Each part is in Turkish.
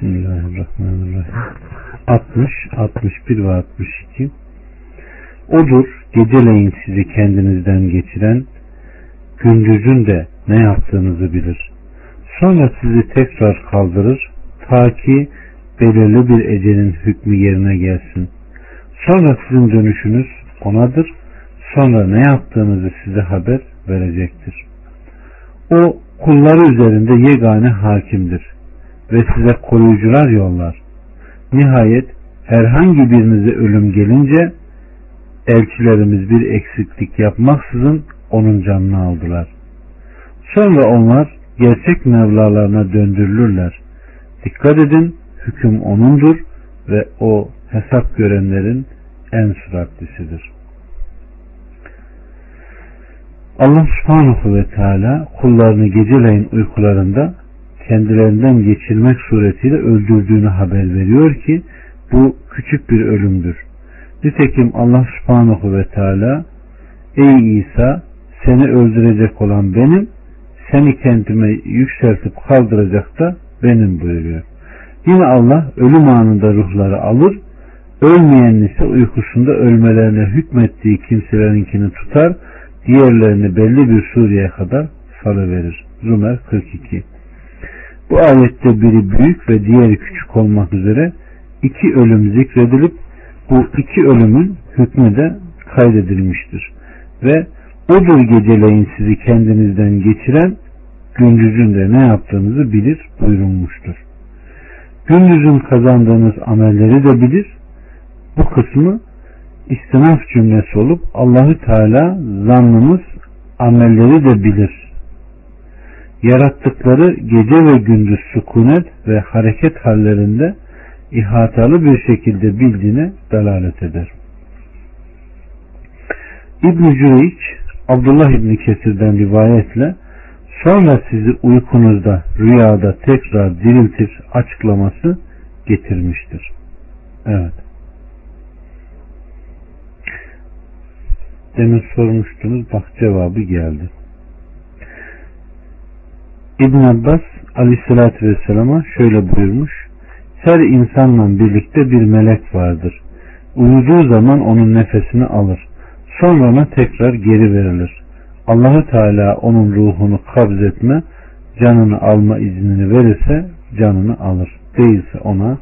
Bismillahirrahmanirrahim. 60, 61 ve 62 Odur geceleyin sizi kendinizden geçiren, gündüzün de ne yaptığınızı bilir. Sonra sizi tekrar kaldırır, ta ki belirli bir ecelin hükmü yerine gelsin. Sonra sizin dönüşünüz onadır. Sonra ne yaptığınızı size haber verecektir. O kulları üzerinde yegane hakimdir ve size koruyucular yollar. Nihayet herhangi birinize ölüm gelince elçilerimiz bir eksiklik yapmaksızın onun canını aldılar. Sonra onlar gerçek mevlalarına döndürülürler. Dikkat edin hüküm onundur ve o hesap görenlerin en süratlisidir. Allah subhanahu ve teala kullarını geceleyin uykularında kendilerinden geçirmek suretiyle öldürdüğünü haber veriyor ki bu küçük bir ölümdür. Nitekim Allah subhanahu ve teala Ey İsa seni öldürecek olan benim seni kendime yükseltip kaldıracak da benim buyuruyor. Yine Allah ölüm anında ruhları alır, ölmeyen ise uykusunda ölmelerine hükmettiği kimselerinkini tutar, diğerlerini belli bir sureye kadar salıverir. Zümer 42 Bu ayette biri büyük ve diğeri küçük olmak üzere iki ölüm zikredilip bu iki ölümün hükmü de kaydedilmiştir. Ve odur geceleyin sizi kendinizden geçiren gündüzün de ne yaptığınızı bilir buyurulmuştur. Gündüzün kazandığınız amelleri de bilir. Bu kısmı istinaf cümlesi olup Allahü Teala zannımız amelleri de bilir. Yarattıkları gece ve gündüz sükunet ve hareket hallerinde ihatalı bir şekilde bildiğine delalet eder. İbn-i Cüreyç Abdullah İbni Kesir'den rivayetle sonra sizi uykunuzda rüyada tekrar diriltir açıklaması getirmiştir. Evet. Demin sormuştunuz bak cevabı geldi. İbn Abbas aleyhissalatü vesselama şöyle buyurmuş. Her insanla birlikte bir melek vardır. Uyuduğu zaman onun nefesini alır. Sonra ona tekrar geri verilir. Allahu Teala onun ruhunu kabz etme, canını alma iznini verirse canını alır. Değilse ona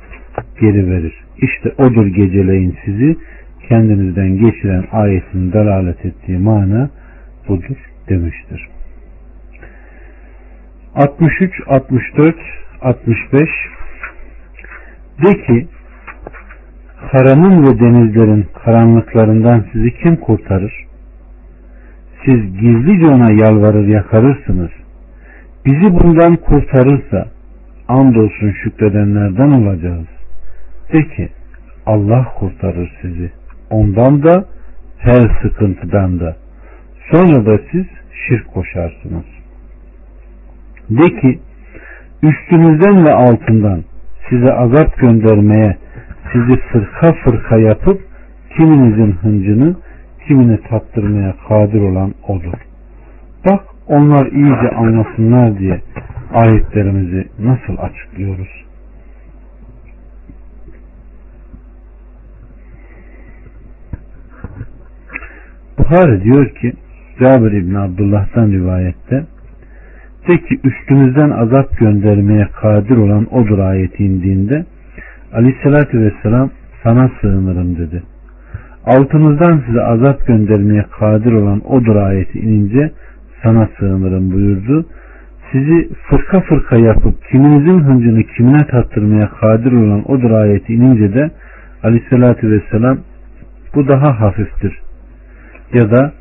geri verir. İşte odur geceleyin sizi kendinizden geçiren ayetin dalalet ettiği mana budur demiştir. 63, 64, 65 De ki karanın ve denizlerin karanlıklarından sizi kim kurtarır? Siz gizlice ona yalvarır yakarırsınız. Bizi bundan kurtarırsa andolsun şükredenlerden olacağız. De ki Allah kurtarır sizi. Ondan da her sıkıntıdan da. Sonra da siz şirk koşarsınız. De ki üstünüzden ve altından size azap göndermeye sizi fırka fırka yapıp kiminizin hıncını kimine tattırmaya kadir olan odur. Bak onlar iyice anlasınlar diye ayetlerimizi nasıl açıklıyoruz. Buhari diyor ki Cabir İbni Abdullah'tan rivayette de ki üstümüzden azap göndermeye kadir olan odur ayeti indiğinde aleyhissalatü vesselam sana sığınırım dedi. Altınızdan size azap göndermeye kadir olan odur ayeti inince sana sığınırım buyurdu. Sizi fırka fırka yapıp kiminizin hıncını kimine tattırmaya kadir olan odur ayeti inince de aleyhissalatü vesselam bu daha hafiftir ya da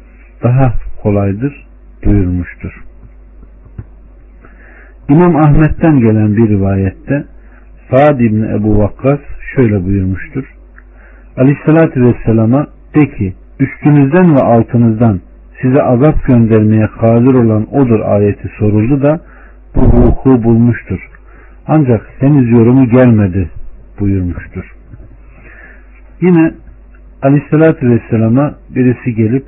daha kolaydır buyurmuştur. İmam Ahmet'ten gelen bir rivayette Sa'd İbni Ebu Vakkas şöyle buyurmuştur. Aleyhissalatü Vesselam'a de ki üstünüzden ve altınızdan size azap göndermeye kadir olan odur ayeti soruldu da bu vuku bulmuştur. Ancak henüz yorumu gelmedi buyurmuştur. Yine Aleyhissalatü Vesselam'a birisi gelip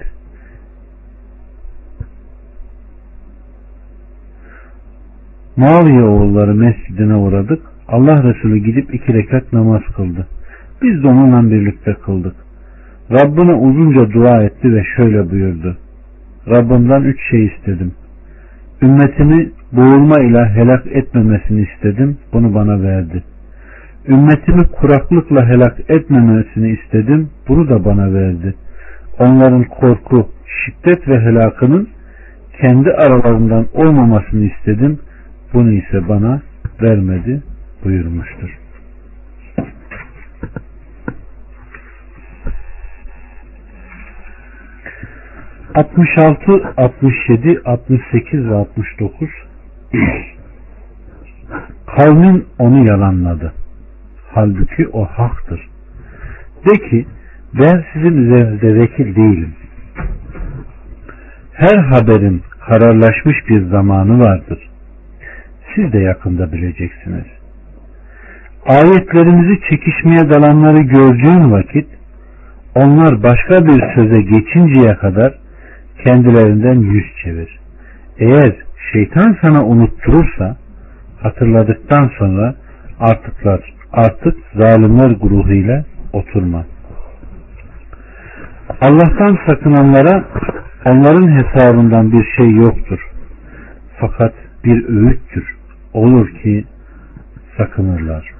Muaviye oğulları mescidine uğradık. Allah Resulü gidip iki rekat namaz kıldı. Biz de onunla birlikte kıldık. Rabbine uzunca dua etti ve şöyle buyurdu. Rabbimden üç şey istedim. Ümmetimi boğulma ile helak etmemesini istedim. Bunu bana verdi. Ümmetimi kuraklıkla helak etmemesini istedim. Bunu da bana verdi. Onların korku, şiddet ve helakının kendi aralarından olmamasını istedim. Bunu ise bana vermedi buyurmuştur. 66, 67, 68 ve 69 Kavmin onu yalanladı. Halbuki o haktır. De ki ben sizin üzerinizde vekil değilim. Her haberin kararlaşmış bir zamanı vardır. Siz de yakında bileceksiniz. Ayetlerimizi çekişmeye dalanları gördüğün vakit onlar başka bir söze geçinceye kadar kendilerinden yüz çevir. Eğer şeytan sana unutturursa hatırladıktan sonra artıklar artık zalimler grubuyla oturma. Allah'tan sakınanlara onların hesabından bir şey yoktur. Fakat bir öğüttür. Olur ki sakınırlar.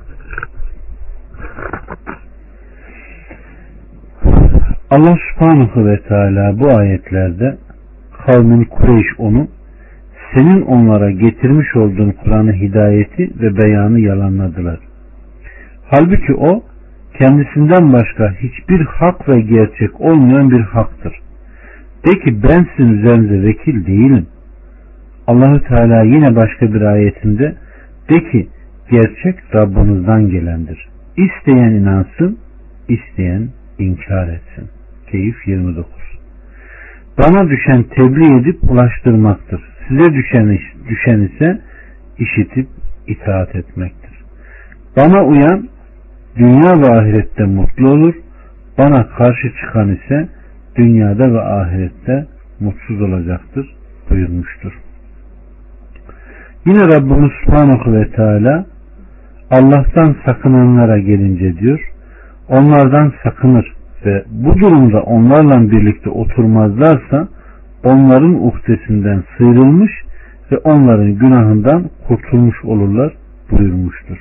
Allah subhanahu ve teala bu ayetlerde kavmin Kureyş onu senin onlara getirmiş olduğun Kur'an'ı hidayeti ve beyanı yalanladılar. Halbuki o kendisinden başka hiçbir hak ve gerçek olmayan bir haktır. De ki ben sizin üzerinize vekil değilim. Allahü Teala yine başka bir ayetinde de ki gerçek Rabbinizden gelendir. İsteyen inansın, isteyen inkar etsin. Keyif 29 Bana düşen tebliğ edip ulaştırmaktır. Size düşen, düşen ise işitip itaat etmektir. Bana uyan dünya ve ahirette mutlu olur. Bana karşı çıkan ise dünyada ve ahirette mutsuz olacaktır buyurmuştur. Yine Rabbimiz Subhanahu ve Teala Allah'tan sakınanlara gelince diyor onlardan sakınır ve bu durumda onlarla birlikte oturmazlarsa onların uhdesinden sıyrılmış ve onların günahından kurtulmuş olurlar buyurmuştur.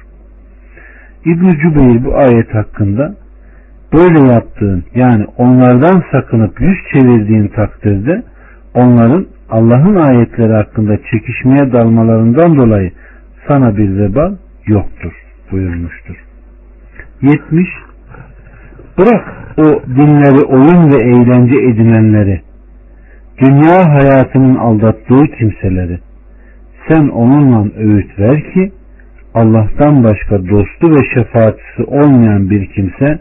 İbn-i Cübeyr bu ayet hakkında böyle yaptığın yani onlardan sakınıp yüz çevirdiğin takdirde onların Allah'ın ayetleri hakkında çekişmeye dalmalarından dolayı sana bir vebal yoktur buyurmuştur. 70 Bırak o dinleri oyun ve eğlence edinenleri, dünya hayatının aldattığı kimseleri, sen onunla öğüt ver ki Allah'tan başka dostu ve şefaatçisi olmayan bir kimse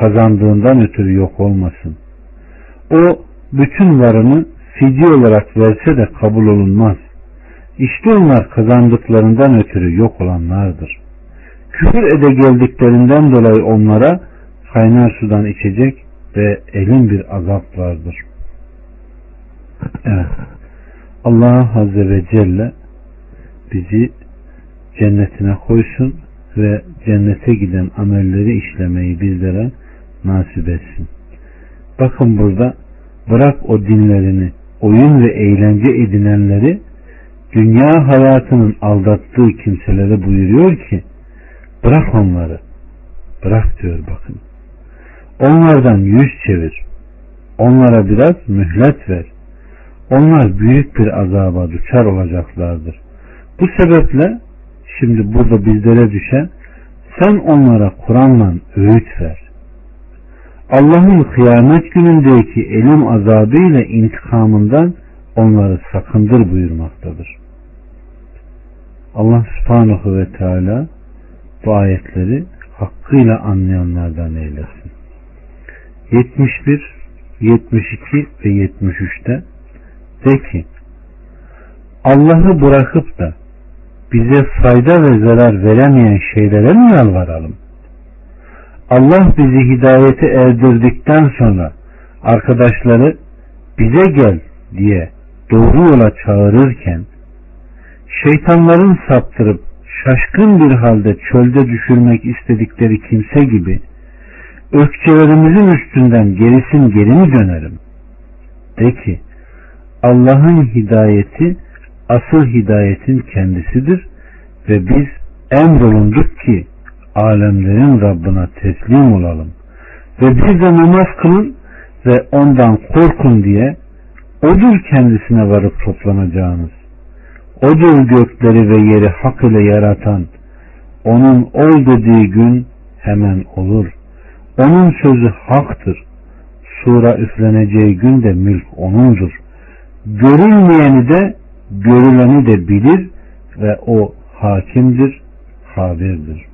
kazandığından ötürü yok olmasın. O bütün varını fidye olarak verse de kabul olunmaz. İşte onlar kazandıklarından ötürü yok olanlardır. Küfür ede geldiklerinden dolayı onlara kaynar sudan içecek ve elin bir azap vardır. Evet. Allah Azze ve Celle bizi cennetine koysun ve cennete giden amelleri işlemeyi bizlere nasip etsin. Bakın burada bırak o dinlerini oyun ve eğlence edinenleri dünya hayatının aldattığı kimselere buyuruyor ki bırak onları bırak diyor bakın. Onlardan yüz çevir onlara biraz mühlet ver. Onlar büyük bir azaba düşer olacaklardır. Bu sebeple şimdi burada bizlere düşen sen onlara Kur'an'la öğüt ver Allah'ın kıyamet günündeki elim azabı ile intikamından onları sakındır buyurmaktadır. Allah subhanahu ve teala bu ayetleri hakkıyla anlayanlardan eylesin. 71, 72 ve 73'te de ki Allah'ı bırakıp da bize fayda ve zarar veremeyen şeylere mi yalvaralım? Allah bizi hidayete erdirdikten sonra arkadaşları bize gel diye doğru yola çağırırken şeytanların saptırıp şaşkın bir halde çölde düşürmek istedikleri kimse gibi ökçelerimizin üstünden gerisin geri mi dönerim? De ki Allah'ın hidayeti asıl hidayetin kendisidir ve biz emrolunduk ki alemlerin Rabbına teslim olalım ve bize namaz kılın ve ondan korkun diye odur kendisine varıp toplanacağınız. Odur gökleri ve yeri hak ile yaratan, onun ol dediği gün hemen olur. Onun sözü haktır. Sura üfleneceği gün de mülk onundur. Görülmeyeni de görüleni de bilir ve o hakimdir, habirdir.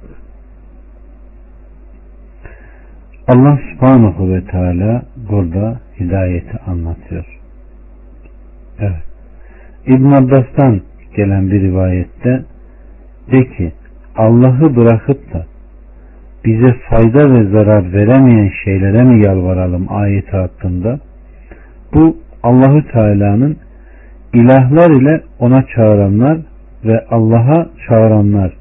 Allah subhanahu ve teala burada hidayeti anlatıyor. Evet. İbn Abbas'tan gelen bir rivayette de ki Allah'ı bırakıp da bize fayda ve zarar veremeyen şeylere mi yalvaralım ayeti hakkında bu Allahü Teala'nın ilahlar ile ona çağıranlar ve Allah'a çağıranlar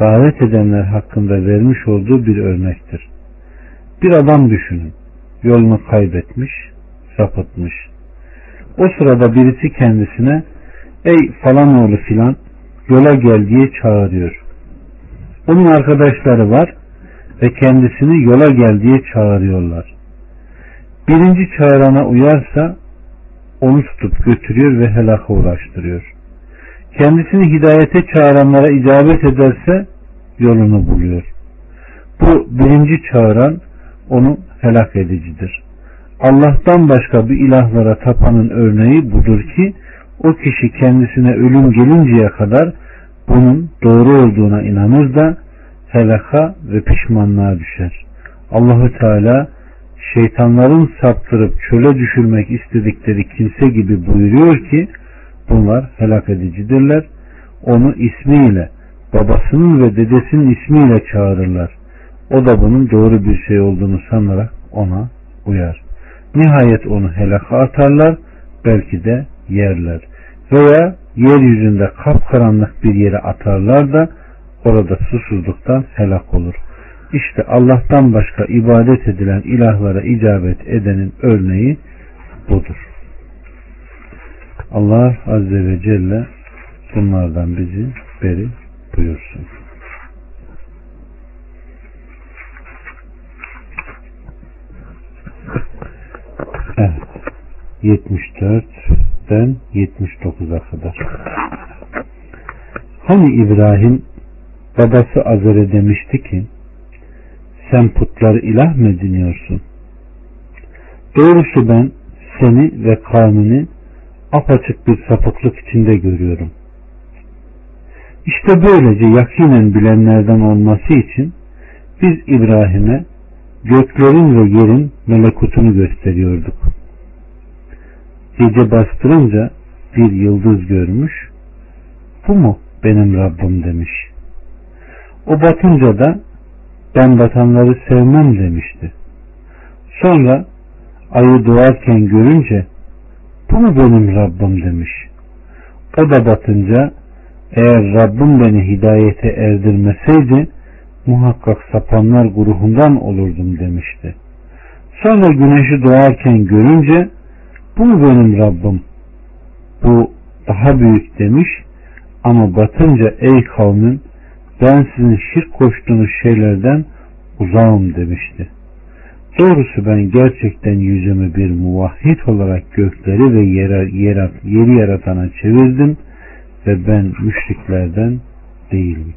davet edenler hakkında vermiş olduğu bir örnektir. Bir adam düşünün. Yolunu kaybetmiş, sapıtmış. O sırada birisi kendisine ey falan oğlu filan yola gel diye çağırıyor. Onun arkadaşları var ve kendisini yola gel diye çağırıyorlar. Birinci çağırana uyarsa onu tutup götürüyor ve helaka uğraştırıyor. Kendisini hidayete çağıranlara icabet ederse yolunu buluyor. Bu birinci çağıran onu helak edicidir. Allah'tan başka bir ilahlara tapanın örneği budur ki o kişi kendisine ölüm gelinceye kadar bunun doğru olduğuna inanır da helaka ve pişmanlığa düşer. Allahü Teala şeytanların saptırıp çöle düşürmek istedikleri kimse gibi buyuruyor ki bunlar helak edicidirler. Onu ismiyle babasının ve dedesinin ismiyle çağırırlar. O da bunun doğru bir şey olduğunu sanarak ona uyar. Nihayet onu helaka atarlar, belki de yerler. Veya yeryüzünde kapkaranlık bir yere atarlar da orada susuzluktan helak olur. İşte Allah'tan başka ibadet edilen ilahlara icabet edenin örneği budur. Allah Azze ve Celle bunlardan bizi beri buyursun. Evet. 74'ten 79'a kadar. Hani İbrahim babası Azer'e demişti ki sen putları ilah mı ediniyorsun? Doğrusu ben seni ve kavmini apaçık bir sapıklık içinde görüyorum. İşte böylece yakinen bilenlerden olması için biz İbrahim'e göklerin ve yerin melekutunu gösteriyorduk. Gece bastırınca bir yıldız görmüş. Bu mu benim Rabbim demiş. O batınca da ben batanları sevmem demişti. Sonra ayı doğarken görünce bu mu benim Rabbim demiş. O da batınca eğer Rabbim beni hidayete erdirmeseydi muhakkak sapanlar grubundan olurdum demişti. Sonra güneşi doğarken görünce bu mu benim Rabbim? Bu daha büyük demiş ama batınca ey kavmin ben sizin şirk koştuğunuz şeylerden uzağım demişti. Doğrusu ben gerçekten yüzümü bir muvahhid olarak gökleri ve yeri, yeri yaratana çevirdim ve ben müşriklerden değilim.